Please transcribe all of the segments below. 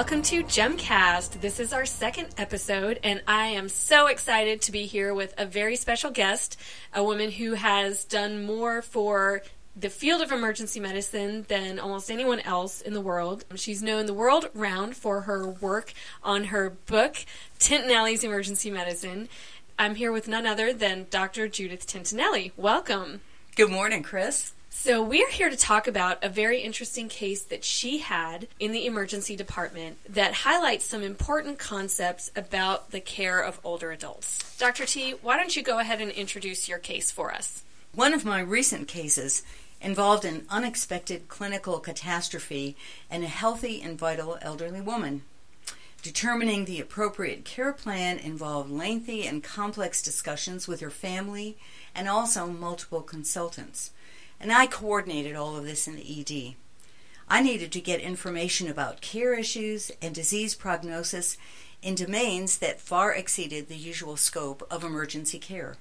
welcome to Gemcast. This is our second episode, and I am so excited to be here with a very special guest, a woman who has done more for the field of emergency medicine than almost anyone else in the world. She's known the world round for her work on her book, Tintinalli's Emergency Medicine. I'm here with none other than Dr. Judith Tintinelli. Welcome. Good morning, Chris. So, we're here to talk about a very interesting case that she had in the emergency department that highlights some important concepts about the care of older adults. Dr. T, why don't you go ahead and introduce your case for us? One of my recent cases involved an unexpected clinical catastrophe in a healthy and vital elderly woman. Determining the appropriate care plan involved lengthy and complex discussions with her family and also multiple consultants and I coordinated all of this in the ED. I needed to get information about care issues and disease prognosis in domains that far exceeded the usual scope of emergency care.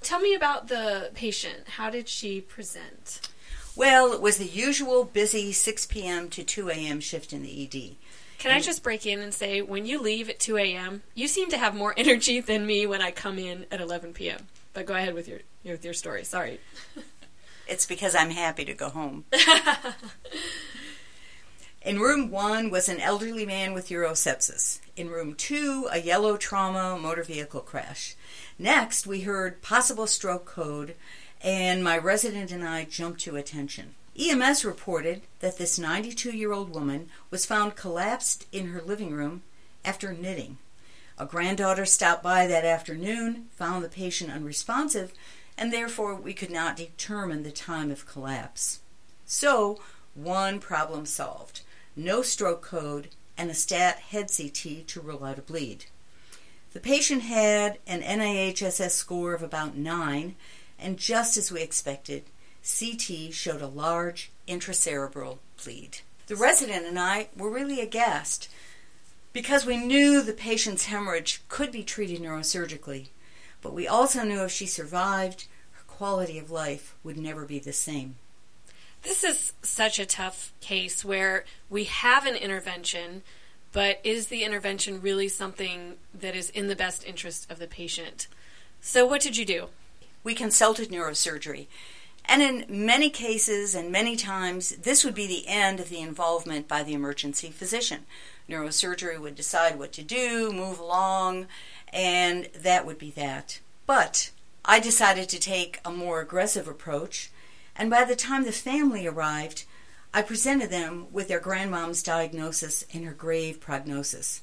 Tell me about the patient. How did she present? Well, it was the usual busy 6 p.m. to 2 a.m. shift in the ED. Can I just break in and say, when you leave at 2 a.m., you seem to have more energy than me when I come in at 11 p.m. But go ahead with your with your story. Sorry. it's because I'm happy to go home. In room one was an elderly man with urosepsis. In room two, a yellow trauma motor vehicle crash. Next, we heard possible stroke code, and my resident and I jumped to attention. EMS reported that this 92 year old woman was found collapsed in her living room after knitting. A granddaughter stopped by that afternoon, found the patient unresponsive, and therefore we could not determine the time of collapse. So, one problem solved no stroke code and a stat head CT to rule out a bleed. The patient had an NIHSS score of about 9, and just as we expected, CT showed a large intracerebral bleed. The resident and I were really aghast because we knew the patient's hemorrhage could be treated neurosurgically, but we also knew if she survived, her quality of life would never be the same. This is such a tough case where we have an intervention, but is the intervention really something that is in the best interest of the patient? So, what did you do? We consulted neurosurgery. And in many cases and many times, this would be the end of the involvement by the emergency physician neurosurgery would decide what to do, move along, and that would be that. But I decided to take a more aggressive approach, and by the time the family arrived, I presented them with their grandmom's diagnosis and her grave prognosis.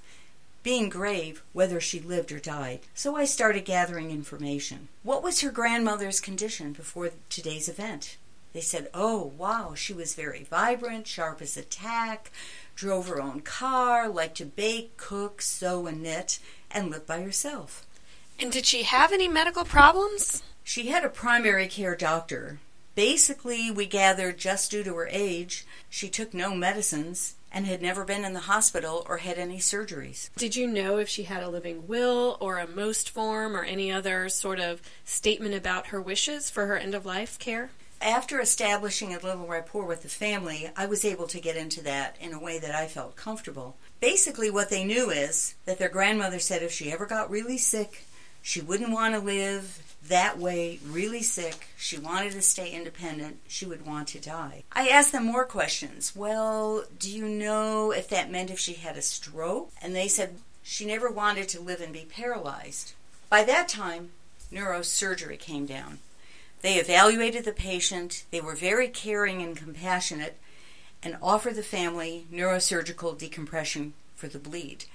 Being grave, whether she lived or died. So I started gathering information. What was her grandmother's condition before today's event? They said, Oh, wow, she was very vibrant, sharp as a tack, drove her own car, liked to bake, cook, sew, and knit, and lived by herself. And did she have any medical problems? She had a primary care doctor. Basically, we gathered just due to her age, she took no medicines and had never been in the hospital or had any surgeries. Did you know if she had a living will or a MOST form or any other sort of statement about her wishes for her end of life care? after establishing a little rapport with the family, I was able to get into that in a way that I felt comfortable. Basically, what they knew is that their grandmother said if she ever got really sick, she wouldn't want to live that way, really sick. She wanted to stay independent. She would want to die. I asked them more questions. Well, do you know if that meant if she had a stroke? And they said she never wanted to live and be paralyzed. By that time, neurosurgery came down. They evaluated the patient, they were very caring and compassionate, and offered the family neurosurgical decompression for the bleed.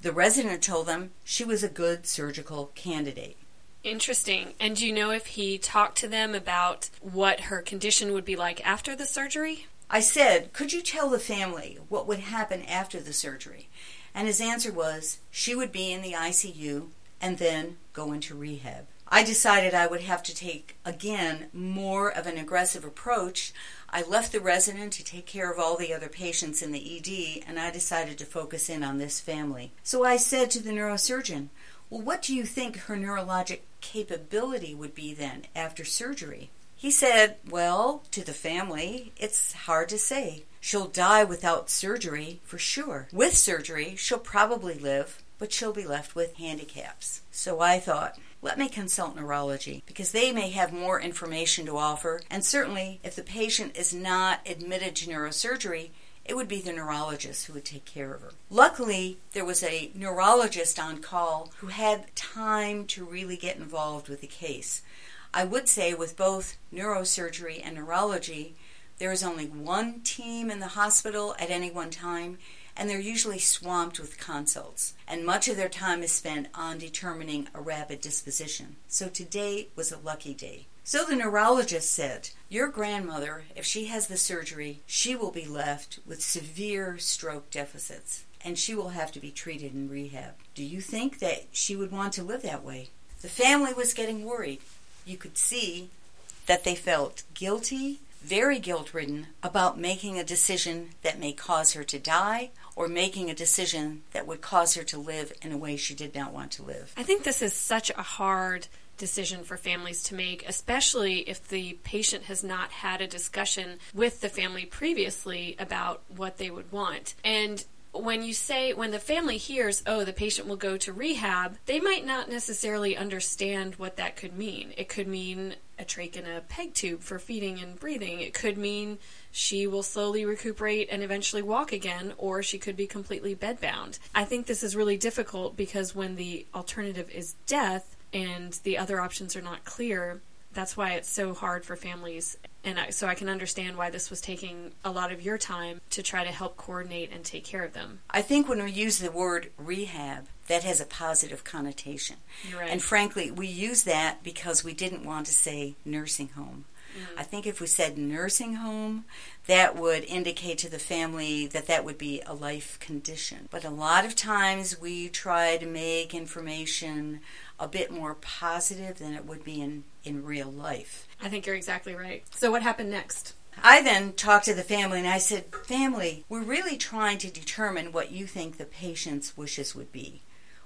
The resident told them she was a good surgical candidate. Interesting. And do you know if he talked to them about what her condition would be like after the surgery? I said, Could you tell the family what would happen after the surgery? And his answer was, She would be in the ICU and then go into rehab. I decided I would have to take, again, more of an aggressive approach. I left the resident to take care of all the other patients in the ED, and I decided to focus in on this family. So I said to the neurosurgeon, Well, what do you think her neurologic capability would be then after surgery? He said, Well, to the family, it's hard to say. She'll die without surgery, for sure. With surgery, she'll probably live, but she'll be left with handicaps. So I thought, let me consult neurology because they may have more information to offer. And certainly, if the patient is not admitted to neurosurgery, it would be the neurologist who would take care of her. Luckily, there was a neurologist on call who had time to really get involved with the case. I would say with both neurosurgery and neurology, there is only one team in the hospital at any one time, and they're usually swamped with consults, and much of their time is spent on determining a rapid disposition. So today was a lucky day. So the neurologist said, Your grandmother, if she has the surgery, she will be left with severe stroke deficits, and she will have to be treated in rehab. Do you think that she would want to live that way? The family was getting worried. You could see that they felt guilty very guilt ridden about making a decision that may cause her to die or making a decision that would cause her to live in a way she did not want to live. I think this is such a hard decision for families to make, especially if the patient has not had a discussion with the family previously about what they would want. And when you say when the family hears oh the patient will go to rehab they might not necessarily understand what that could mean it could mean a trach and a peg tube for feeding and breathing. It could mean she will slowly recuperate and eventually walk again or she could be completely bedbound. I think this is really difficult because when the alternative is death and the other options are not clear that's why it's so hard for families and I, so I can understand why this was taking a lot of your time to try to help coordinate and take care of them. I think when we use the word rehab, that has a positive connotation. Right. And frankly, we use that because we didn't want to say nursing home. Mm. I think if we said nursing home, that would indicate to the family that that would be a life condition. But a lot of times we try to make information a bit more positive than it would be in, in real life. I think you're exactly right. So, what happened next? I then talked to the family and I said, Family, we're really trying to determine what you think the patient's wishes would be.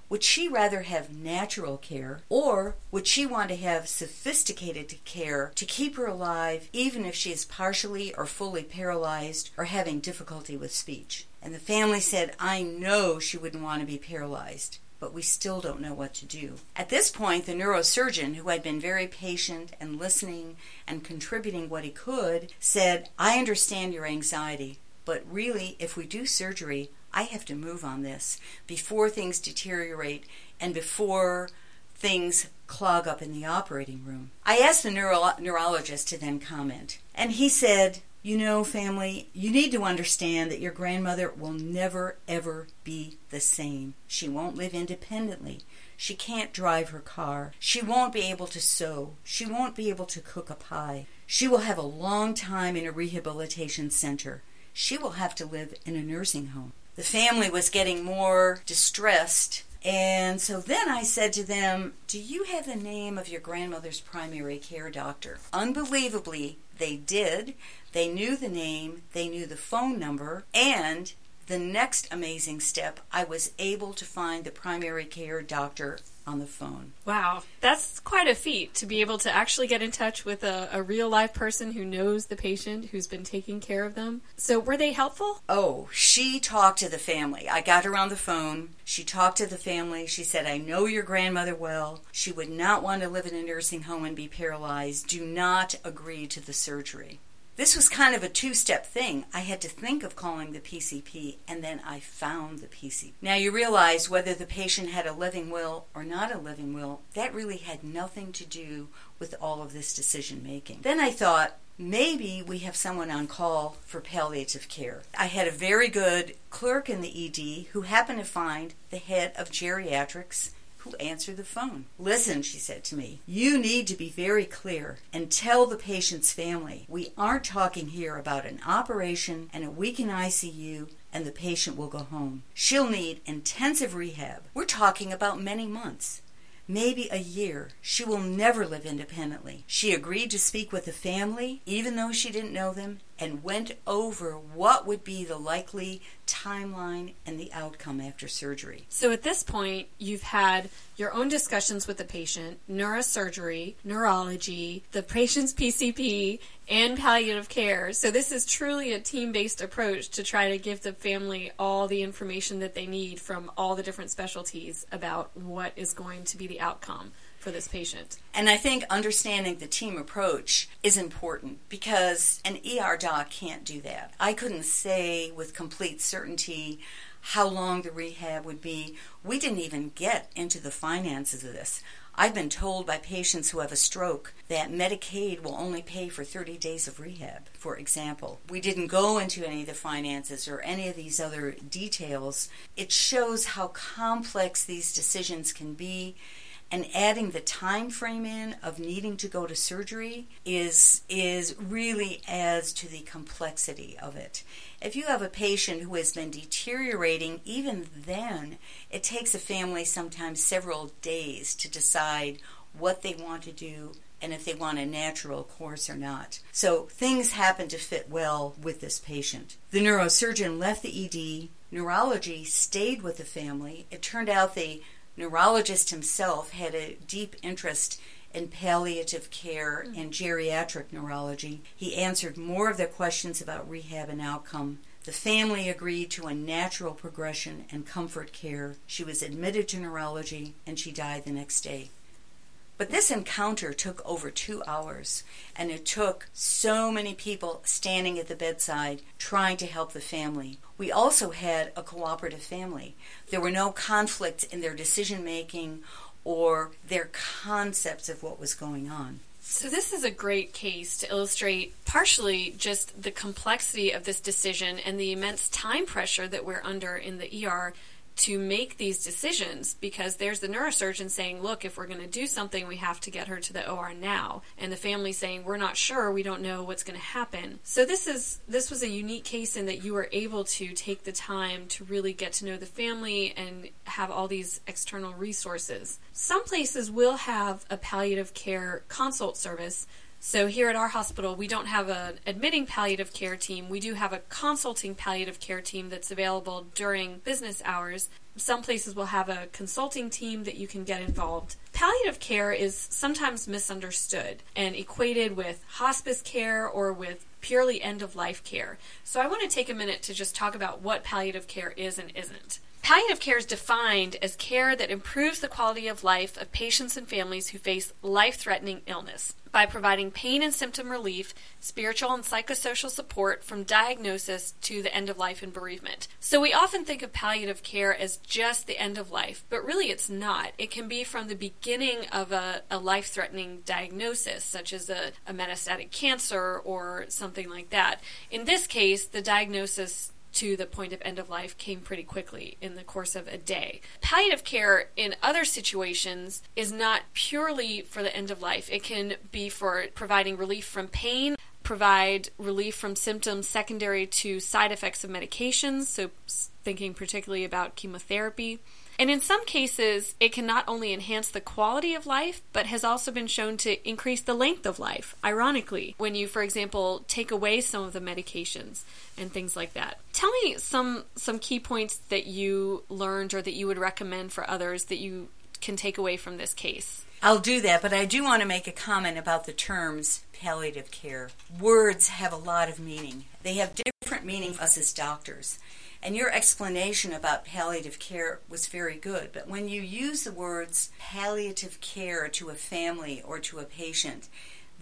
Would she rather have natural care or would she want to have sophisticated care to keep her alive even if she is partially or fully paralyzed or having difficulty with speech? And the family said, I know she wouldn't want to be paralyzed but we still don't know what to do. At this point, the neurosurgeon, who had been very patient and listening and contributing what he could, said, I understand your anxiety, but really, if we do surgery, I have to move on this before things deteriorate and before things clog up in the operating room. I asked the neuro- neurologist to then comment, and he said, you know, family, you need to understand that your grandmother will never, ever be the same. She won't live independently. She can't drive her car. She won't be able to sew. She won't be able to cook a pie. She will have a long time in a rehabilitation center. She will have to live in a nursing home. The family was getting more distressed and so then I said to them, Do you have the name of your grandmother's primary care doctor? Unbelievably, they did. They knew the name, they knew the phone number, and the next amazing step, I was able to find the primary care doctor on the phone. Wow, that's quite a feat to be able to actually get in touch with a, a, real live person who knows the patient, who's been taking care of them. So, were they helpful? Oh, she talked to the family. I got her on the phone. She talked to the family. She said, I know your grandmother well. She would not want to live in a nursing home and be paralyzed. Do not agree to the surgery. This was kind of a two step thing. I had to think of calling the PCP, and then I found the PCP. Now, you realize whether the patient had a living will or not a living will, that really had nothing to do with all of this decision making. Then I thought, maybe we have someone on call for palliative care. I had a very good clerk in the ED who happened to find the head of geriatrics who answered the phone. Listen, she said to me, you need to be very clear and tell the patient's family we aren't talking here about an operation and a week in ICU and the patient will go home. She'll need intensive rehab. We're talking about many months maybe a year. She will never live independently. She agreed to speak with the family, even though she didn't know them, and went over what would be the likely timeline and the outcome after surgery. So at this point, you've had your own discussions with the patient, neurosurgery, neurology, the patient's PCP, and palliative care. So this is truly a team-based approach to try to give the family all the information that they need from all the different specialties about what is going to be the outcome for this patient. And I think understanding the team approach is important because an ER doc can't do that. I couldn't say with complete certainty how long the rehab would be. We didn't even get into the finances of this. I've been told by patients who have a stroke that Medicaid will only pay for 30 days of rehab, for example. We didn't go into any of the finances or any of these other details. It shows how complex these decisions can be and adding the time frame in of needing to go to surgery is is really adds to the complexity of it. If you have a patient who has been deteriorating, even then, it takes a family sometimes several days to decide what they want to do and if they want a natural course or not. So things happen to fit well with this patient. The neurosurgeon left the ED. Neurology stayed with the family. It turned out they neurologist himself had a deep interest in palliative care mm. and geriatric neurology. He answered more of the questions about rehab and outcome. The family agreed to a natural progression and comfort care. She was admitted to neurology and she died the next day. But this encounter took over two hours, and it took so many people standing at the bedside trying to help the family. We also had a cooperative family. There were no conflicts in their decision making or their concepts of what was going on. So, this is a great case to illustrate partially just the complexity of this decision and the immense time pressure that we're under in the ER to make these decisions because there's the neurosurgeon saying, look, if we're going to do something, we have to get her to the OR now. And the family saying, we're not sure, we don't know what's going to happen. So this is this was a unique case in that you were able to take the time to really get to know the family and have all these external resources. Some places will have a palliative care consult service so here at our hospital, we don't have an admitting palliative care team. We do have a consulting palliative care team that's available during business hours. Some places will have a consulting team that you can get involved. Palliative care is sometimes misunderstood and equated with hospice care or with purely end of life care. So I want to take a minute to just talk about what palliative care is and isn't. Palliative care is defined as care that improves the quality of life of patients and families who face life threatening illness by providing pain and symptom relief, spiritual and psychosocial support from diagnosis to the end of life and bereavement. So we often think of palliative care as just the end of life, but really it's not. It can be from the beginning of a, a life threatening diagnosis, such as a, a metastatic cancer or something like that. In this case, the diagnosis to the point of end of life came pretty quickly in the course of a day. Palliative care in other situations is not purely for the end of life, it can be for providing relief from pain. Provide relief from symptoms secondary to side effects of medications, so thinking particularly about chemotherapy and in some cases, it can not only enhance the quality of life, but has also been shown to increase the length of life, ironically, when you, for example, take away some of the medications and things like that. Tell me some, some key points that you learned or that you would recommend for others that you can take away from this case. I'll do that, but I do want to make a comment about the terms palliative care. Words have a lot of meaning. They have different meaning for us as doctors. And your explanation about palliative care was very good. But when you use the words palliative care to a family or to a patient,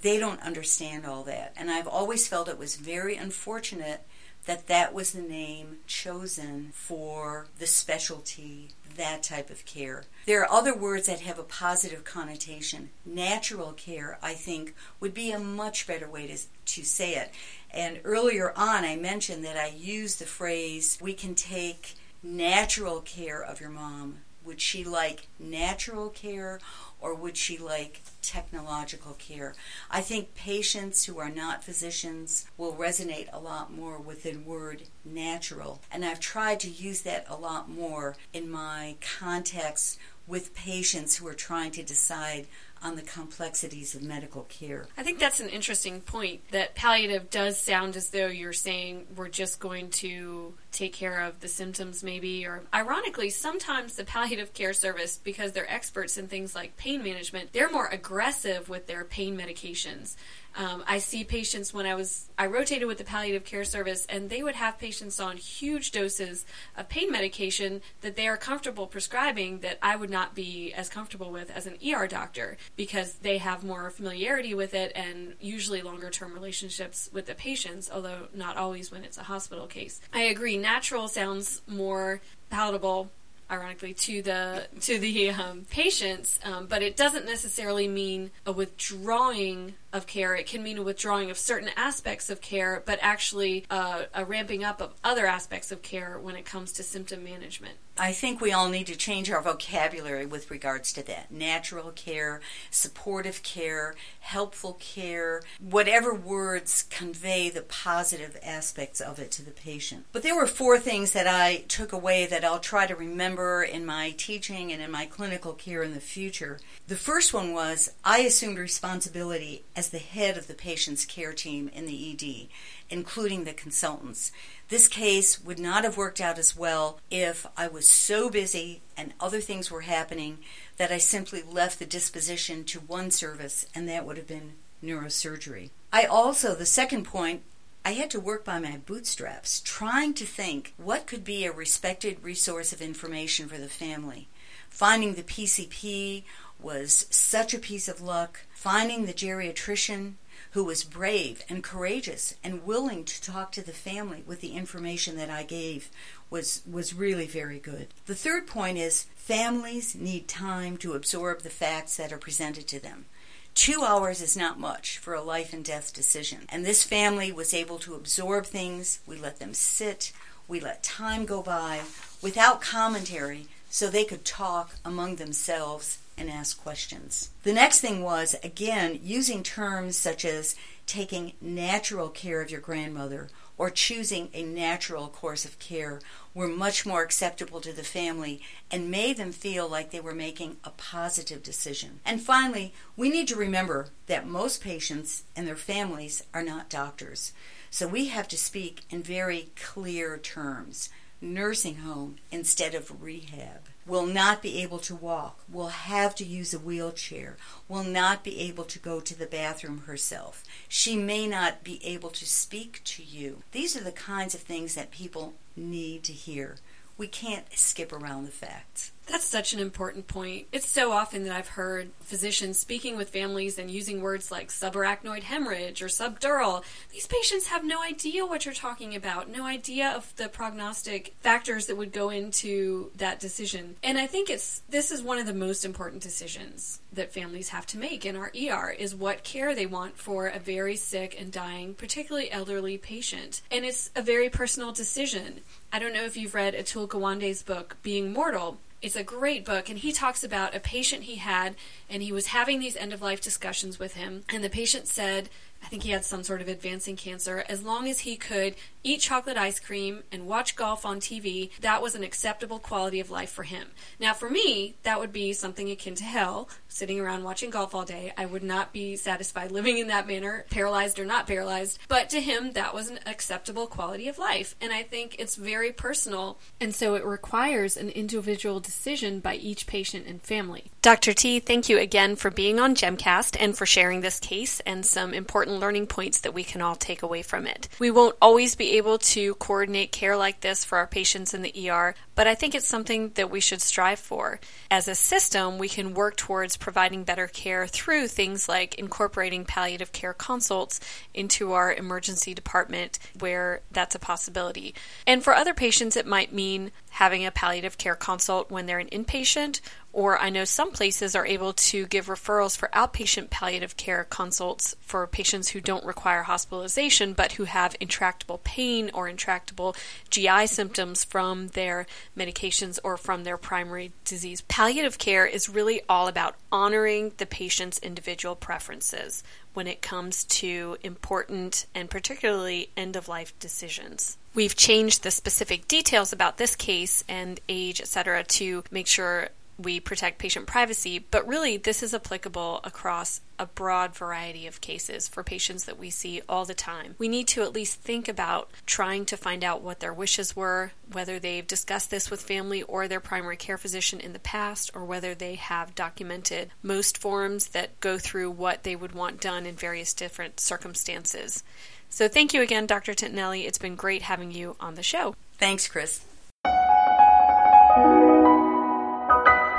they don't understand all that. And I've always felt it was very unfortunate that that was the name chosen for the specialty, that type of care. There are other words that have a positive connotation. Natural care, I think, would be a much better way to, to say it. And earlier on, I mentioned that I use the phrase, we can take natural care of your mom. Would she like natural care or would she like technological care? I think patients who are not physicians will resonate a lot more with the word natural. And I've tried to use that a lot more in my contacts with patients who are trying to decide on the complexities of medical care. I think that's an interesting point that palliative does sound as though you're saying we're just going to take care of the symptoms, maybe. Or ironically, sometimes the palliative care service, because they're experts in things like pain management, they're more aggressive with their pain medications. Um, I see patients when I was I rotated with the palliative care service, and they would have patients on huge doses of pain medication that they are comfortable prescribing that I would not be as comfortable with as an ER doctor because they have more familiarity with it and usually longer term relationships with the patients, although not always when it's a hospital case. I agree. Natural sounds more palatable ironically to the to the um, patients, um, but it doesn't necessarily mean a withdrawing of care. It can mean a withdrawing of certain aspects of care, but actually uh, a ramping up of other aspects of care when it comes to symptom management. I think we all need to change our vocabulary with regards to that. Natural care, supportive care, helpful care, whatever words convey the positive aspects of it to the patient. But there were four things that I took away that I'll try to remember in my teaching and in my clinical care in the future. The first one was I assumed responsibility as the head of the patient's care team in the ED, including the consultants. This case would not have worked out as well if I was so busy and other things were happening that I simply left the disposition to one service, and that would have been neurosurgery. I also, the second point, I had to work by my bootstraps, trying to think what could be a respected resource of information for the family. Finding the PCP was such a piece of luck. Finding the geriatrician who was brave and courageous and willing to talk to the family with the information that I gave was was really very good. The third point is families need time to absorb the facts that are presented to them. Two hours is not much for a life and death decision. And this family was able to absorb things. We let them sit. We let time go by without commentary so they could talk among themselves and ask questions. The next thing was, again, using terms such as taking natural care of your grandmother or choosing a natural course of care were much more acceptable to the family and made them feel like they were making a positive decision. And finally, we need to remember that most patients and their families are not doctors. So we have to speak in very clear terms nursing home instead of rehab will not be able to walk, will have to use a wheelchair, will not be able to go to the bathroom herself. She may not be able to speak to you. These are the kinds of things that people need to hear. We can't skip around the facts. That's such an important point. It's so often that I've heard physicians speaking with families and using words like subarachnoid hemorrhage or subdural. These patients have no idea what you're talking about, no idea of the prognostic factors that would go into that decision. And I think it's this is one of the most important decisions that families have to make in our ER is what care they want for a very sick and dying, particularly elderly patient. And it's a very personal decision. I don't know if you've read Atul Gawande's book Being Mortal it's a great book, and he talks about a patient he had, and he was having these end of life discussions with him, and the patient said, I think he had some sort of advancing cancer. As long as he could eat chocolate ice cream and watch golf on TV, that was an acceptable quality of life for him. Now, for me, that would be something akin to hell, sitting around watching golf all day. I would not be satisfied living in that manner, paralyzed or not paralyzed. But to him, that was an acceptable quality of life. And I think it's very personal. And so it requires an individual decision by each patient and family. Dr. T, thank you again for being on Gemcast and for sharing this case and some important learning points that we can all take away from it. We won't always able to coordinate care like this for our patients in the ER, but I think it's something that we should strive for. As a system, we can work towards providing better care through things like incorporating palliative care consults into our emergency department where that's a possibility. And for other patients, it might mean having a palliative care consult when they're an inpatient or I know some places are able to give referrals for outpatient palliative care consults for patients who don't require hospitalization but who have intractable pain or intractable GI symptoms from their medications or from their primary disease. Palliative care is really all about honoring the patient's individual preferences when it comes to important and particularly end of life decisions. We've changed the specific details about this case and age, etc., to make sure we protect patient privacy, but really this is applicable across a broad variety of cases for patients that we see all the time. We need to at least think about trying to find out what their wishes were, whether they've discussed this with family or their primary care physician in the past, or whether they have documented MOST forms that go through what they would want done in various different circumstances. So, thank you again, Dr. Tintinalli. It's been great having you on the show. Thanks, Chris.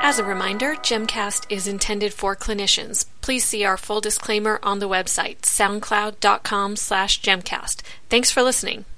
As a reminder, Gemcast is intended for clinicians. Please see our full disclaimer on the website, soundcloud.com slash gemcast. Thanks for listening.